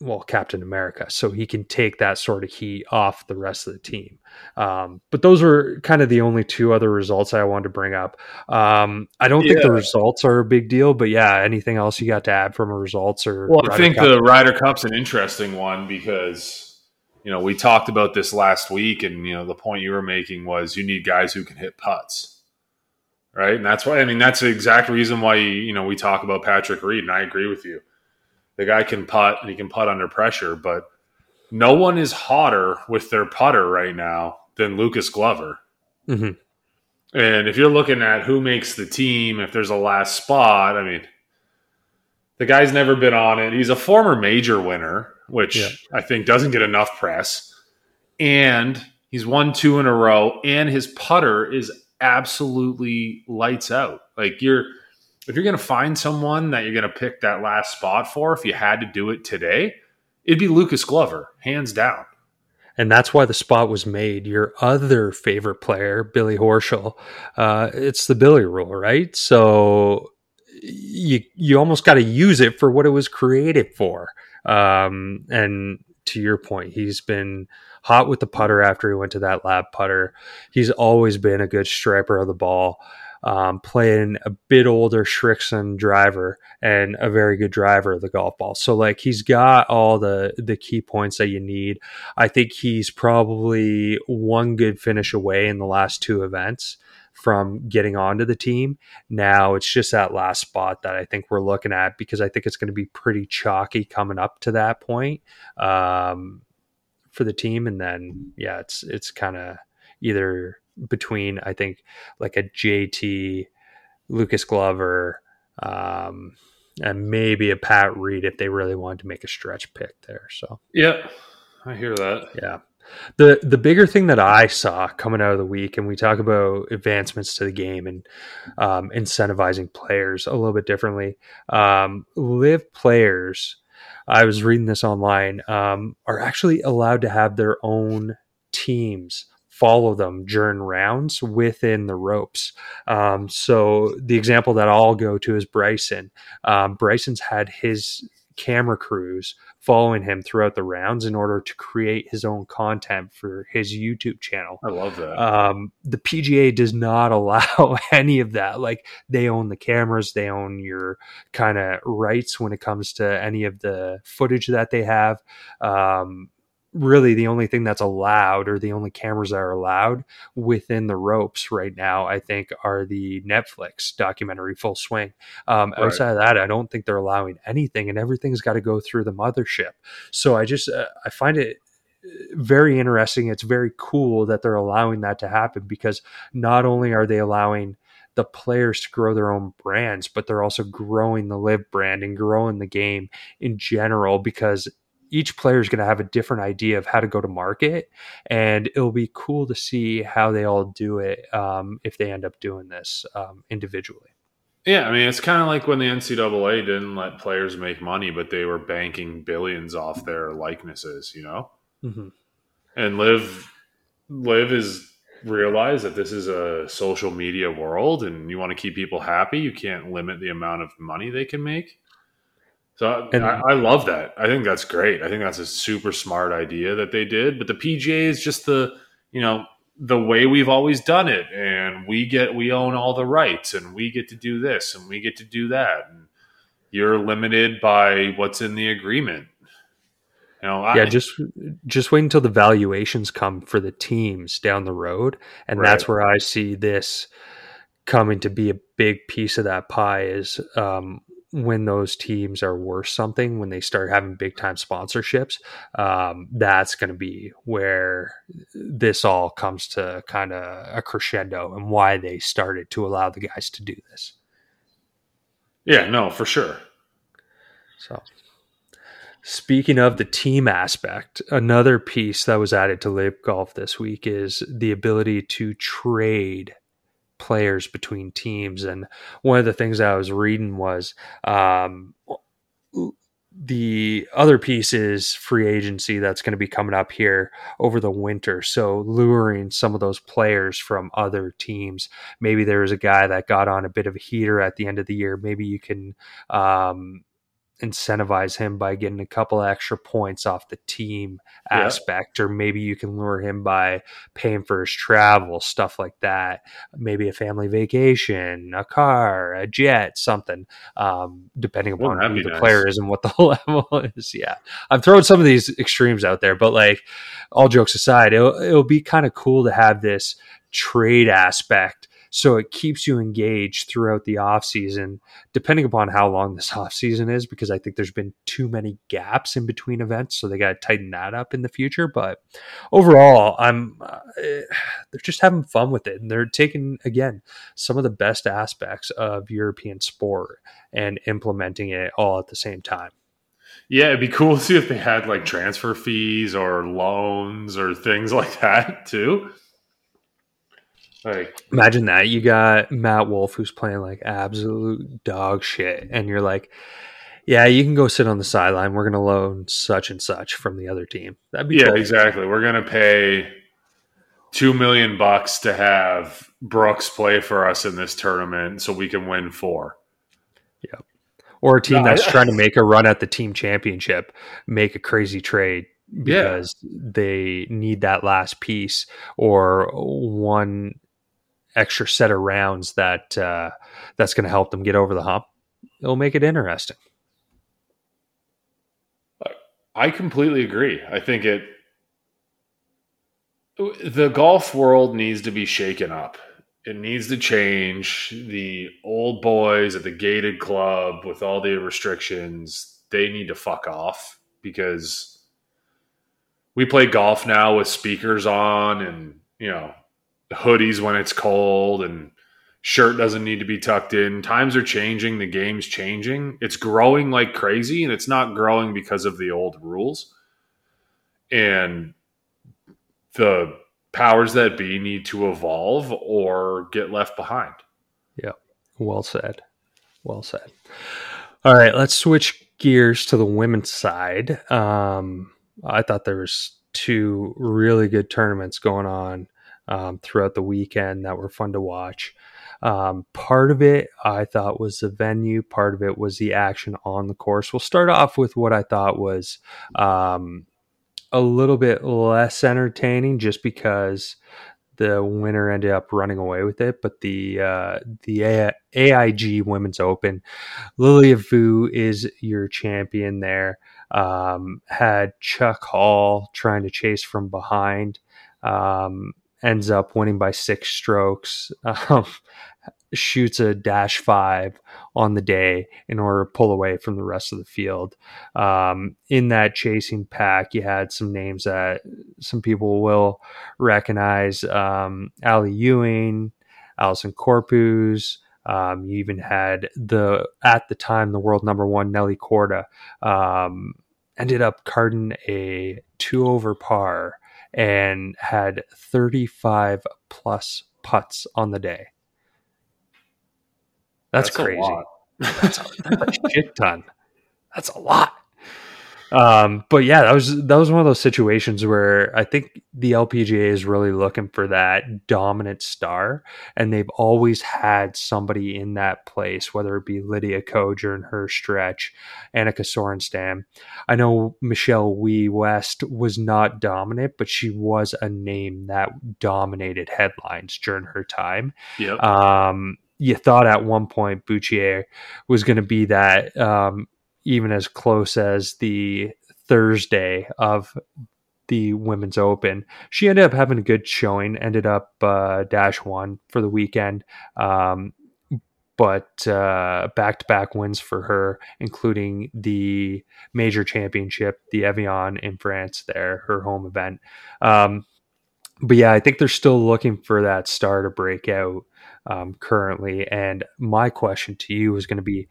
well, Captain America, so he can take that sort of heat off the rest of the team. Um, but those are kind of the only two other results I wanted to bring up. Um, I don't yeah. think the results are a big deal, but yeah, anything else you got to add from a results or? Well, I think Cup? the Ryder Cup's an interesting one because you know, we talked about this last week, and you know, the point you were making was you need guys who can hit putts, right? And that's why I mean that's the exact reason why you know we talk about Patrick Reed, and I agree with you. The guy can putt and he can putt under pressure, but no one is hotter with their putter right now than Lucas Glover. Mm-hmm. And if you're looking at who makes the team, if there's a last spot, I mean, the guy's never been on it. He's a former major winner which yeah. I think doesn't get enough press. And he's won two in a row, and his putter is absolutely lights out. Like you're, if you're going to find someone that you're going to pick that last spot for, if you had to do it today, it'd be Lucas Glover, hands down. And that's why the spot was made. Your other favorite player, Billy Horschel, uh, it's the Billy rule, right? So you you almost got to use it for what it was created for. Um, and to your point, he's been hot with the putter after he went to that lab putter. He's always been a good striper of the ball um, playing a bit older Srixon driver and a very good driver of the golf ball. So like he's got all the the key points that you need. I think he's probably one good finish away in the last two events from getting onto the team. Now it's just that last spot that I think we're looking at because I think it's going to be pretty chalky coming up to that point um, for the team, and then yeah, it's it's kind of either between I think like a JT, Lucas Glover, um, and maybe a Pat Reed if they really wanted to make a stretch pick there. So yeah, I hear that. Yeah. The the bigger thing that I saw coming out of the week, and we talk about advancements to the game and um, incentivizing players a little bit differently. Um, LIV players, I was reading this online, um, are actually allowed to have their own teams follow them during rounds within the ropes. Um, so the example that I'll go to is Bryson. Um, Bryson's had his camera crews following him throughout the rounds in order to create his own content for his YouTube channel. I love that. Um, the PGA does not allow any of that. Like they own the cameras, they own your kind of rights when it comes to any of the footage that they have. Um, really the only thing that's allowed or the only cameras that are allowed within the ropes right now i think are the netflix documentary full swing. Um, right. outside of that i don't think they're allowing anything and everything's got to go through the mothership. So i just uh, i find it uh, very interesting. It's very cool that they're allowing that to happen because not only are they allowing the players to grow their own brands, but they're also growing the LIV brand and growing the game in general because each player is going to have a different idea of how to go to market and it'll be cool to see how they all do it um, if they end up doing this um, individually. Yeah i mean it's kind of like when the ncaa didn't let players make money but they were banking billions off their likenesses you know? Mm-hmm. and LIV, LIV is realize that this is a social media world and you want to keep people happy you can't limit the amount of money they can make so and, I, I, love that. I think that's great. I think that's a super smart idea that they did. But the PGA is just the you know the way we've always done it, and we get we own all the rights, and we get to do this, and we get to do that, and you're limited by what's in the agreement. You know, yeah, I, just just wait until the valuations come for the teams down the road, and right. that's where I see this coming to be a big piece of that pie. Is um, when those teams are worth something, when they start having big time sponsorships, um, that's going to be where this all comes to kind of a crescendo and why they started to allow the guys to do this. Yeah, no, for sure. So, speaking of the team aspect, another piece that was added to LIV Golf this week is the ability to trade players between teams. And one of the things I was reading was um, the other piece is free agency that's going to be coming up here over the winter. So luring some of those players from other teams. Maybe there's a guy that got on a bit of a heater at the end of the year. Maybe you can um, incentivize him by getting a couple extra points off the team yeah. aspect, or maybe you can lure him by paying for his travel, stuff like that. Maybe a family vacation, a car, a jet, something, um, depending upon who the nice. player is and what the level is. Yeah, I'm throwing some of these extremes out there, but like all jokes aside, it'll, it'll be kind of cool to have this trade aspect so it keeps you engaged throughout the off season, depending upon how long this off season is, because I think there's been too many gaps in between events. So they got to tighten that up in the future. But overall, I'm, uh, they're just having fun with it. And they're taking, again, some of the best aspects of European sport and implementing it all at the same time. Yeah, it'd be cool to see if they had like transfer fees or loans or things like that too. Like, imagine that you got Matt Wolff who's playing like absolute dog shit, and you're like, yeah, you can go sit on the sideline. We're going to loan such and such from the other team. That'd be yeah, cool. exactly. We're going to pay two million bucks to have Brooks play for us in this tournament, so we can win four. or a team No, that's I- trying to make a run at the team championship make a crazy trade because they need that last piece or one extra set of rounds that uh, that's going to help them get over the hump. It'll make it interesting. I completely agree. I think it the golf world needs to be shaken up. It needs to change. The old boys at the gated club with all the restrictions, they need to fuck off because we play golf now with speakers on and, you know, hoodies when it's cold and shirt doesn't need to be tucked in. Times are changing, the game's changing. It's growing like crazy and it's not growing because of the old rules. And the powers that be need to evolve or get left behind. Yeah. Well said. Well said. All right, let's switch gears to the women's side. Um, I thought there was two really good tournaments going on um, throughout the weekend that were fun to watch. Um, part of it I thought was the venue. Part of it was the action on the course. We'll start off with what I thought was um, a little bit less entertaining, just because the winner ended up running away with it. But the uh, the AIG Women's Open, Lilia Vu is your champion there. Um, had Charley Hull trying to chase from behind. Um, ends up winning by six strokes. Um, shoots a dash five on the day in order to pull away from the rest of the field. Um, in that chasing pack, you had some names that some people will recognize um, Ally Ewing, Allisen Corpuz. Um, you even had the at the time the world number one Nelly Korda um, ended up carding a two over par and had 35 plus putts on the day. That's, crazy. That's a, that's a shit ton. That's a lot. Um, but yeah, that was that was one of those situations where I think the LPGA is really looking for that dominant star, and they've always had somebody in that place, whether it be Lydia Ko during her stretch, Annika Sorenstam. I know Michelle Wie West was not dominant, but she was a name that dominated headlines during her time. Yep. Um, you thought at one point Boutier was going to be that, um, even as close as the Thursday of the Women's Open. She ended up having a good showing, ended up uh, dash one for the weekend. Um, but back to back wins for her, including the major championship, the Evian in France, there, her home event. Um, but yeah, I think they're still looking for that star to break out um, currently. And my question to you is going to be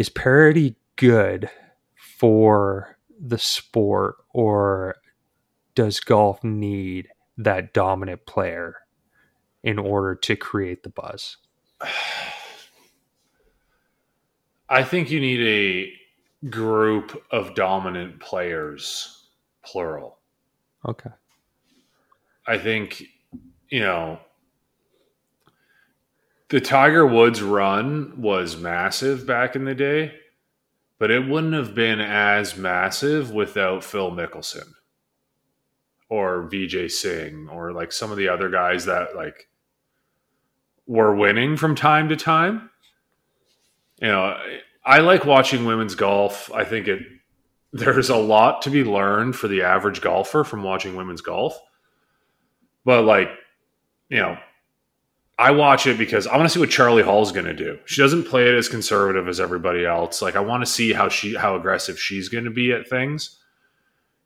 Is parity good for the sport, or does golf need that dominant player in order to create the buzz? I think you need a group of dominant players, plural. Okay. I think, you know, the Tiger Woods run was massive back in the day, but it wouldn't have been as massive without Phil Mickelson or Vijay Singh or like some of the other guys that like were winning from time to time. You know, I like watching women's golf. I think it there's a lot to be learned for the average golfer from watching women's golf. But like, you know, I watch it because I want to see what Charley Hull's going to do. She doesn't play it as conservative as everybody else. Like I want to see how she how aggressive she's going to be at things.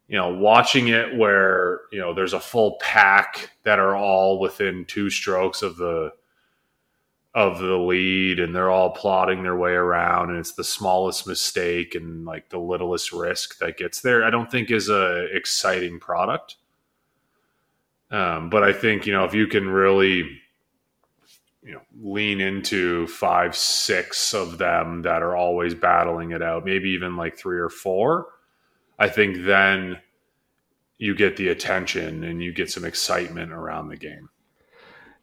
You know, watching it where, you know, there's a full pack that are all within two strokes of the of the lead and they're all plotting their way around and it's the smallest mistake and like the littlest risk that gets there. I don't think is a exciting product. Um, but I think, you know, if you can really you know lean into five six of them that are always battling it out maybe even like three or four. I think then you get the attention and you get some excitement around the game.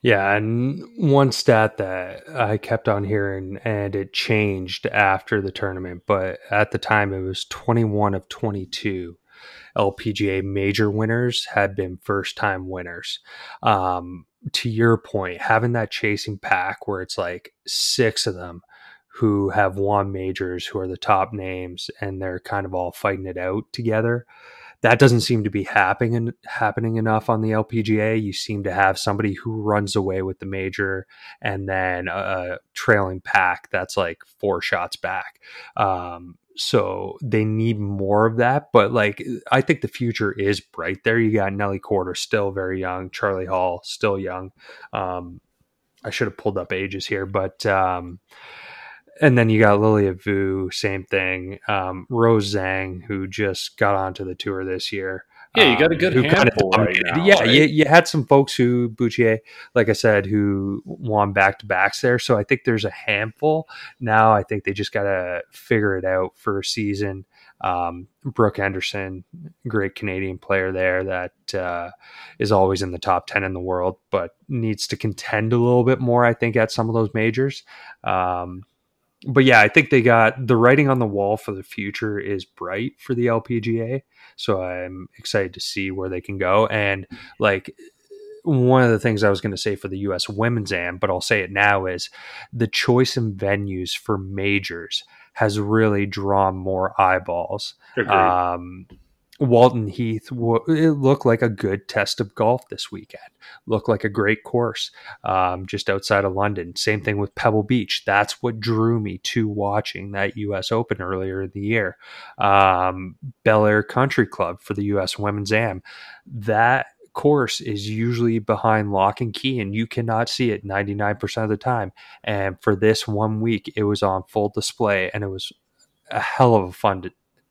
Yeah, and one stat that I kept on hearing, and it changed after the tournament, but at the time it was 21 of 22 LPGA major winners had been first time winners. Um, to your point, having that chasing pack where it's like six of them who have won majors, who are the top names, and they're kind of all fighting it out together that doesn't seem to be happening happening enough on the LPGA. You seem to have somebody who runs away with the major, and then a, trailing pack that's like four shots back. Um, so they need more of that. But like, I think the future is bright there. You got Nelly Korda still very young, Charley Hull still young. Um, I should have pulled up ages here, but um, and then you got Lilia Vu, same thing. Um, Rose Zhang, who just got onto the tour this year. Yeah, you got a um, good um, handful kind of, right now, Yeah, right? You, you had some folks who Boutier, like I said, who won back to backs there. So I think there's a handful now. I think they just got to figure it out for a season. Um, Brooke Henderson, great Canadian player there that uh, is always in the top 10 in the world, but needs to contend a little bit more, I think, at some of those majors. Um, but yeah, I think they got the writing on the wall for the future is bright for the LPGA. So I'm excited to see where they can go. And like one of the things I was going to say for the US women's am, but I'll say it now is the choice in venues for majors has really drawn more eyeballs. Um, Walton Heath, it looked like a good test of golf this weekend. Looked like a great course um, just outside of London. Same thing with Pebble Beach. That's what drew me to watching that U.S. Open earlier in the year. Um, Bel Air Country Club for the U.S. Women's Am. That course is usually behind lock and key and you cannot see it 99% of the time. And for this one week, it was on full display and it was a hell of a fun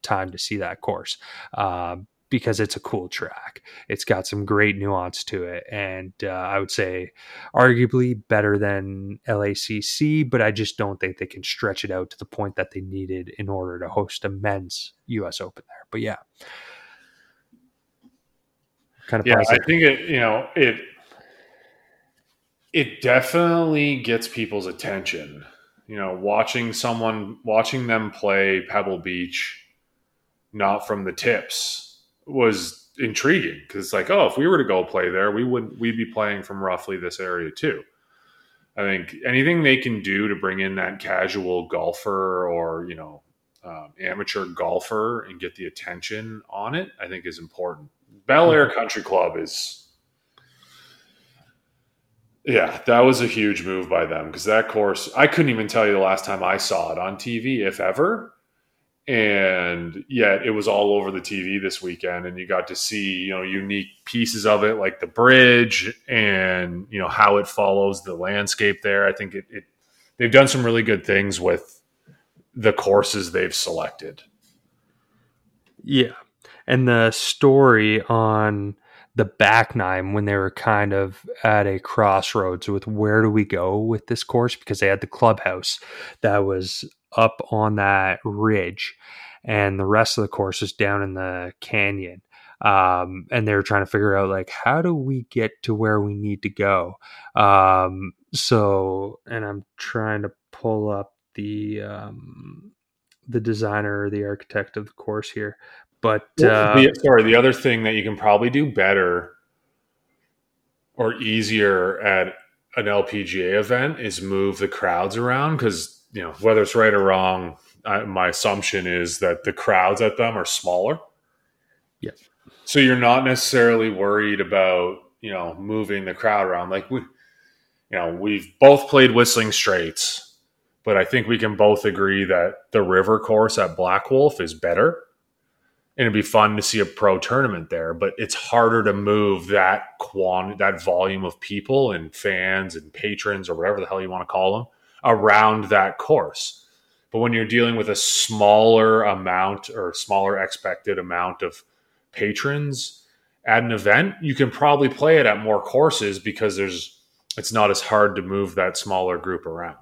time to see that course um, because it's a cool track. It's got some great nuance to it, and uh, I would say arguably better than LACC, but I just don't think they can stretch it out to the point that they needed in order to host a men's U.S. Open there. But yeah, kind of yeah. I think it. You know it. It definitely gets people's attention. You know, watching someone watching them play Pebble Beach not from the tips was intriguing because it's like, oh, if we were to go play there, we would we'd be playing from roughly this area too. I think anything they can do to bring in that casual golfer or you know um, amateur golfer and get the attention on it, I think is important. Bel Air Country Club is, yeah, that was a huge move by them because that course I couldn't even tell you the last time I saw it on TV, if ever and yet it was all over the TV this weekend and you got to see you know unique pieces of it like the bridge and you know how it follows the landscape there. I think it, it they've done some really good things with the courses they've selected. Yeah. And the story on the back nine when they were kind of at a crossroads with where do we go with this course because they had the clubhouse that was up on that ridge, and the rest of the course is down in the canyon. Um, and they were trying to figure out like how do we get to where we need to go. Um, so, and I'm trying to pull up the um, the designer or the architect of the course here, but uh, the, sorry, the other thing that you can probably do better or easier at an LPGA event is move the crowds around because you know, whether it's right or wrong, I, my assumption is that the crowds at them are smaller. Yeah. So you're not necessarily worried about, you know, moving the crowd around. Like we, you know, we've both played Whistling Straits, but I think we can both agree that the river course at Blackwolf is better. And it'd be fun to see a pro tournament there, but it's harder to move that quant that volume of people and fans and patrons or whatever the hell you want to call them around that course. But when you're dealing with a smaller amount or smaller expected amount of patrons at an event, you can probably play it at more courses because there's it's not as hard to move that smaller group around.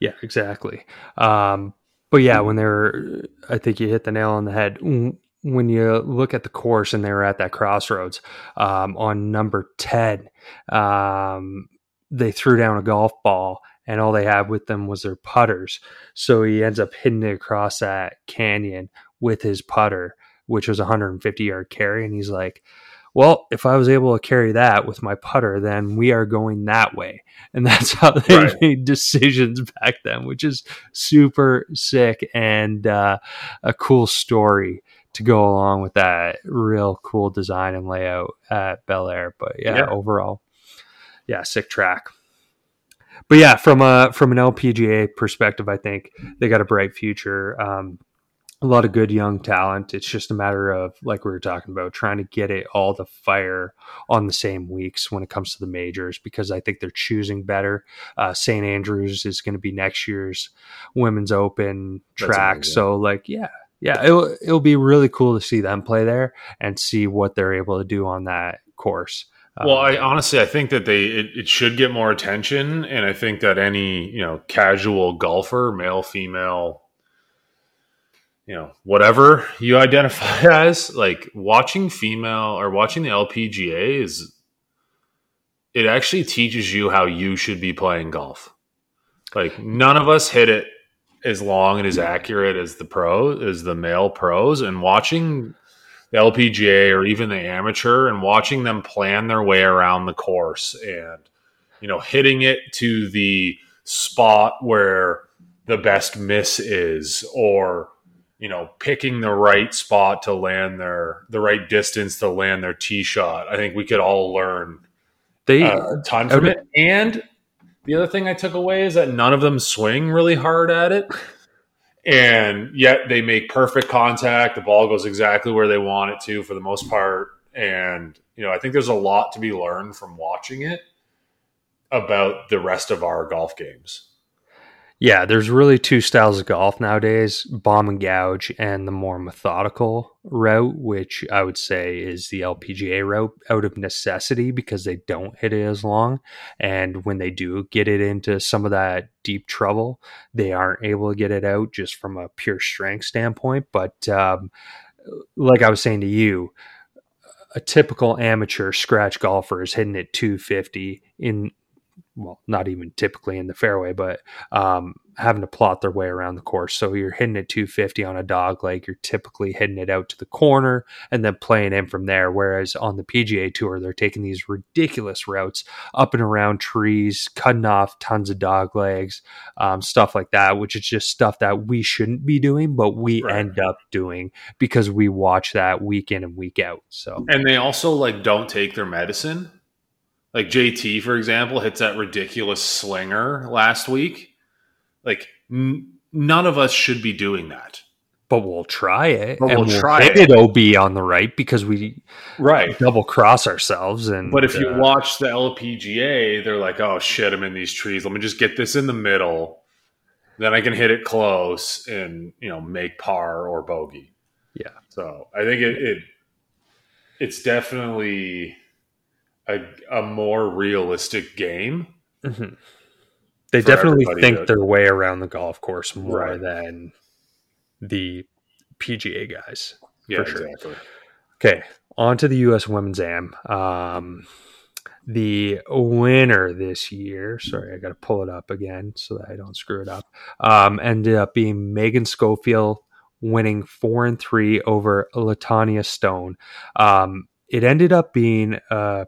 Yeah, exactly. Um, but yeah, when they're, I think you hit the nail on the head. when you look at the course and they were at that crossroads um, on number 10 um, they threw down a golf ball and all they had with them was their putters so he ends up hitting it across that canyon with his putter which was a 150 yard carry and he's like well, if I was able to carry that with my putter, then we are going that way. And that's how they right. made decisions back then, which is super sick and uh, a cool story to go along with that real cool design and layout at Bel Air. But yeah, yeah. overall, yeah, sick track. But yeah, from a from an LPGA perspective, I think they got a bright future. Um, a lot of good young talent. It's just a matter of, like we were talking about, trying to get it all the fire on the same weeks when it comes to the majors because I think they're choosing better. Uh, St. Andrews is going to be next year's Women's Open track. So, like, yeah, yeah, it'll, it'll be really cool to see them play there and see what they're able to do on that course. Well, um, I honestly I think that they it, it, should get more attention, and I think that any you know casual golfer, male, female, you know whatever you identify as like watching female or watching the lpga is it actually teaches you how you should be playing golf. Like none of us hit it as long and as accurate as the pro as the male pros and watching the lpga or even the amateur and watching them plan their way around the course and you know hitting it to the spot where the best miss is or you know, picking the right spot to land their the right distance to land their tee shot. I think we could all learn they uh, ton from it. And the other thing I took away is that none of them swing really hard at it. And yet they make perfect contact. The ball goes exactly where they want it to for the most part. And, you know, I think there's a lot to be learned from watching it about the rest of our golf games. Yeah, there's really two styles of golf nowadays bomb and gouge, and the more methodical route, which I would say is the LPGA route out of necessity because they don't hit it as long. And when they do get it into some of that deep trouble, they aren't able to get it out just from a pure strength standpoint. But um, like I was saying to you, a typical amateur scratch golfer is hitting it 250 in well, not even typically in the fairway, but um, having to plot their way around the course. So you're hitting it 250 on a dog leg. You're typically hitting it out to the corner and then playing in from there. Whereas on the PGA Tour, they're taking these ridiculous routes up and around trees, cutting off tons of dog legs, um, stuff like that, which is just stuff that we shouldn't be doing, but we right. end up doing because we watch that week in and week out. So and they also like don't take their medicine. Like JT, for example, hits that ridiculous slinger last week. Like n- none of us should be doing that. But we'll try it. But we'll, we'll try it. it. OB on the right because we right double cross ourselves. And but if uh, you watch the LPGA, they're like, "Oh shit, I'm in these trees. Let me just get this in the middle, then I can hit it close and you know make par or bogey." Yeah. So I think it, it it's definitely a, a more realistic game. Mm-hmm. They definitely think to, their way around the golf course more right. than the PGA guys. Yeah, sure. exactly. Okay, on to the U.S. Women's Am. Um, the winner this year, sorry, I got to pull it up again so that I don't screw it up, um, ended up being Megan Schofield winning four and three over Latanna Stone. Um, it ended up being a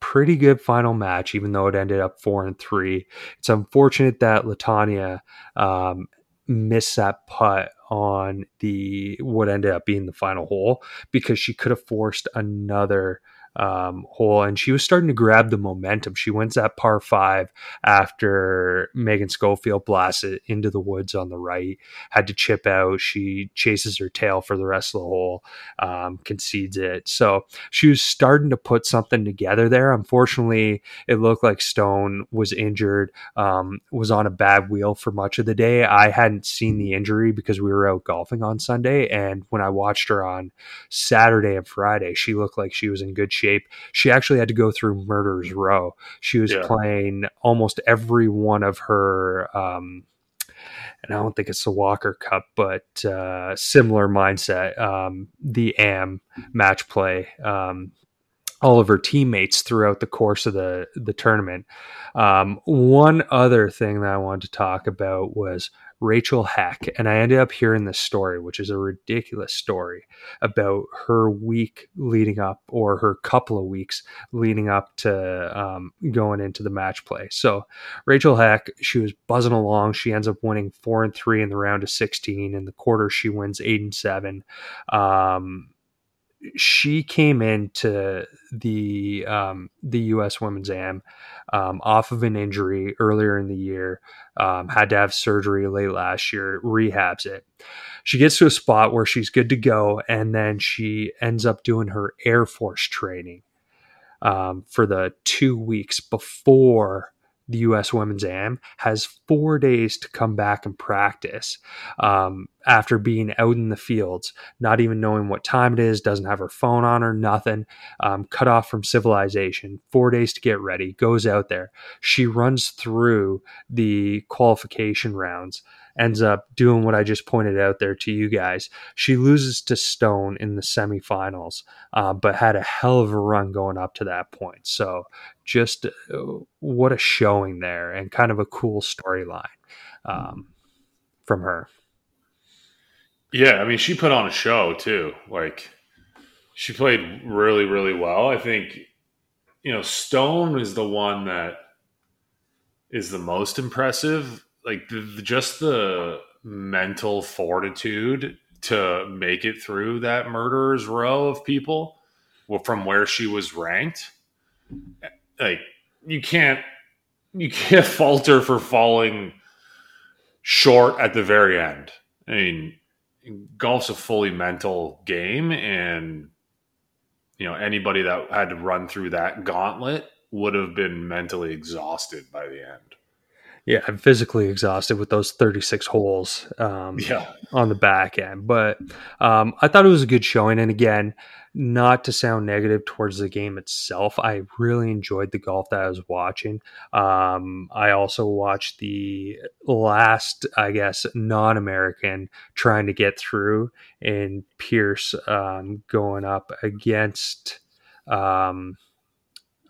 pretty good final match, even though it ended up four and three. It's unfortunate that Latanna um, missed that putt on the what ended up being the final hole because she could have forced another um, hole, and she was starting to grab the momentum. She wins that par five after Megan Schofield blasted into the woods on the right, had to chip out. She chases her tail for the rest of the hole, um, concedes it. So she was starting to put something together there. Unfortunately, it looked like Stone was injured, um, was on a bad wheel for much of the day. I hadn't seen the injury because we were out golfing on Sunday, and when I watched her on Saturday and Friday, she looked like she was in good shape shape. She actually had to go through Murder's Row. She was yeah. playing almost every one of her um, and I don't think it's the Walker Cup, but uh, similar mindset. Um, the AM match play. Um, all of her teammates throughout the course of the the tournament. Um, one other thing that I wanted to talk about was Rachel Heck, and I ended up hearing this story, which is a ridiculous story about her week leading up, or her couple of weeks leading up to um, going into the match play. So Rachel Heck, she was buzzing along. She ends up winning four and three in the round of sixteen. In the quarter, she wins eight and seven. Um, she came into the um, the U.S. Women's Am um, off of an injury earlier in the year. Um, had to have surgery late last year. Rehabs it. She gets to a spot where she's good to go, and then she ends up doing her Air Force training um, for the two weeks before the U.S. Women's Am has four days to come back and practice um, after being out in the fields, not even knowing what time it is, doesn't have her phone on her, nothing, um, cut off from civilization. Four days to get ready, goes out there. She runs through the qualification rounds ends up doing what I just pointed out there to you guys. She loses to Stone in the semifinals, uh, but had a hell of a run going up to that point. So just uh, what a showing there and kind of a cool storyline um, from her. Yeah, I mean, she put on a show too. Like, she played really, really well. I think, you know, Stone is the one that is the most impressive like the, the, just the mental fortitude to make it through that murderer's row of people from where she was ranked like you can't you can't falter for falling short at the very end. I mean golf's a fully mental game and you know anybody that had to run through that gauntlet would have been mentally exhausted by the end yeah, I'm physically exhausted with those 36 holes um, yeah. on the back end. But um, I thought it was a good showing. And again, not to sound negative towards the game itself, I really enjoyed the golf that I was watching. Um, I also watched the last, I guess, non American trying to get through and Pierce um, going up against. Um,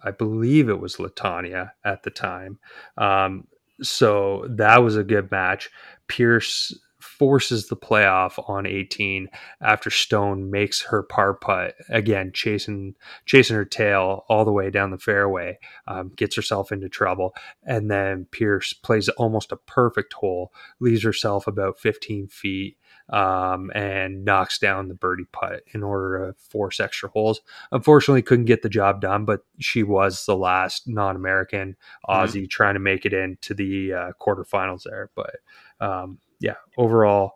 I believe it was Latanna at the time. Um, so that was a good match. Pierce forces the playoff on 18 after Stone makes her par putt again, chasing chasing her tail all the way down the fairway, um, gets herself into trouble, and then Pierce plays almost a perfect hole, leaves herself about 15 feet, um, and knocks down the birdie putt in order to force extra holes. Unfortunately, couldn't get the job done, but she was the last non-American Aussie mm-hmm. trying to make it into the uh, quarterfinals there. But um, yeah, overall,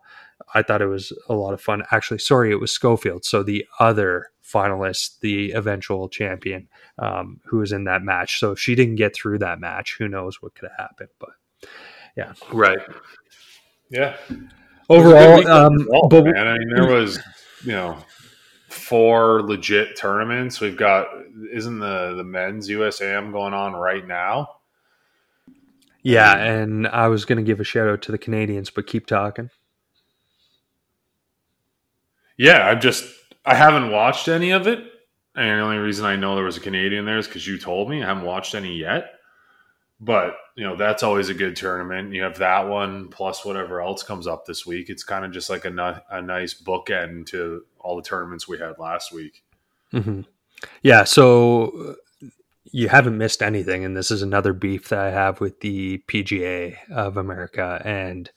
I thought it was a lot of fun. Actually, sorry, it was Schofield. So the other finalist, the eventual champion, um, who was in that match. So if she didn't get through that match, who knows what could have happened? But yeah, right. Yeah overall. Um, but man. I mean, there was you know four legit tournaments. We've got isn't the the men's USAM going on right now? Yeah, and I was going to give a shout out to the Canadians, but keep talking. Yeah, I've just I haven't watched any of it, and the only reason I know there was a Canadian there is because you told me. I haven't watched any yet. But you know that's always a good tournament. You have that one plus whatever else comes up this week. It's kind of just like a, a nice bookend to all the tournaments we had last week. Mm-hmm. Yeah. So you haven't missed anything, and this is another beef that I have with the PGA of America and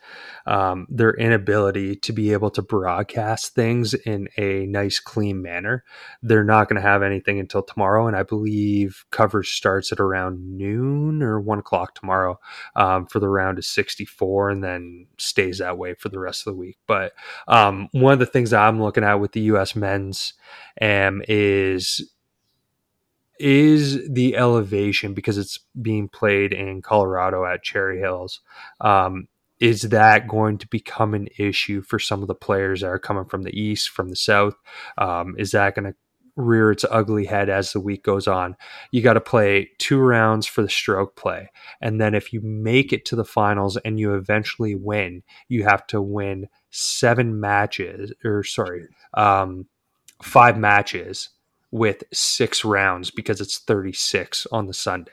um, their inability to be able to broadcast things in a nice, clean manner. They're not going to have anything until tomorrow, and I believe coverage starts at around noon or one o'clock tomorrow um, for the round of 64, and then stays that way for the rest of the week. But um, one of the things that I'm looking at with the U.S. men's is is the elevation because it's being played in Colorado at Cherry Hills. Um, is that going to become an issue for some of the players that are coming from the east, from the south? Um, is that going to rear its ugly head as the week goes on. You got to play two rounds for the stroke play. And then if you make it to the finals and you eventually win, you have to win seven matches, or sorry, um, five matches with six rounds because it's 36 on the Sunday.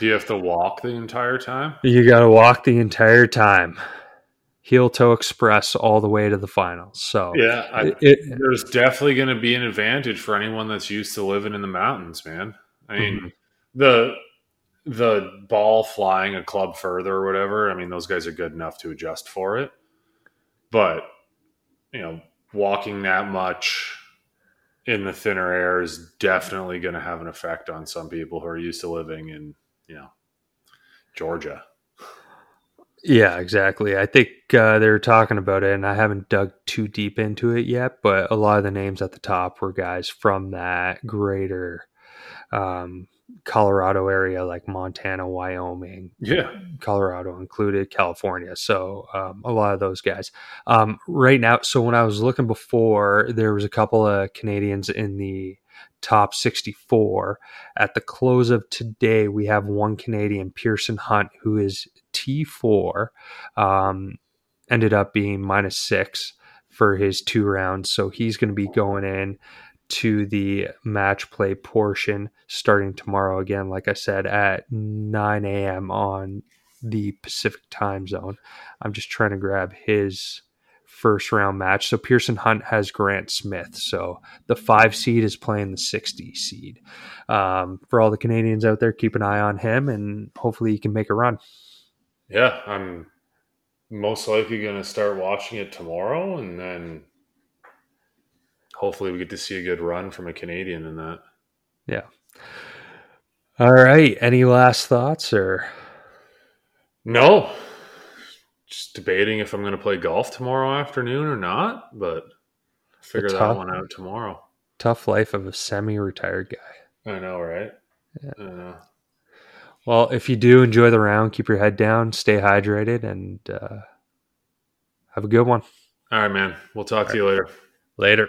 Do you have to walk the entire time? You got to walk the entire time heel toe express all the way to the finals. So yeah, I, it, there's definitely going to be an advantage for anyone that's used to living in the mountains, man. I mean, mm-hmm. the the ball flying a club further or whatever. I mean, those guys are good enough to adjust for it, but you know, walking that much in the thinner air is definitely going to have an effect on some people who are used to living in you know Georgia. Yeah, exactly. I think uh, they were talking about it, and I haven't dug too deep into it yet. But a lot of the names at the top were guys from that greater um, Colorado area, like Montana, Wyoming, yeah, Colorado included, California. So um, a lot of those guys. Um, right now, so when I was looking before, there was a couple of Canadians in the top 64. At the close of today, we have one Canadian, Pearson Hunt, who is T4, um, ended up being minus six for his two rounds. So he's going to be going in to the match play portion starting tomorrow again, like I said, at 9 a.m. on the Pacific time zone. I'm just trying to grab his first round match. So Pearson Hunt has Grant Smith. So the five seed is playing the 60 seed. Um, for all the Canadians out there, keep an eye on him and hopefully he can make a run. Yeah, I'm most likely going to start watching it tomorrow and then hopefully we get to see a good run from a Canadian in that. Yeah. All right. Any last thoughts or? No, just debating if I'm going to play golf tomorrow afternoon or not, but figure tough, that one out tomorrow. Tough life of a semi-retired guy. I know, right? Yeah. I know. Well, if you do enjoy the round, keep your head down, stay hydrated, and uh, have a good one. All right, man. We'll talk All to right. you later. Later.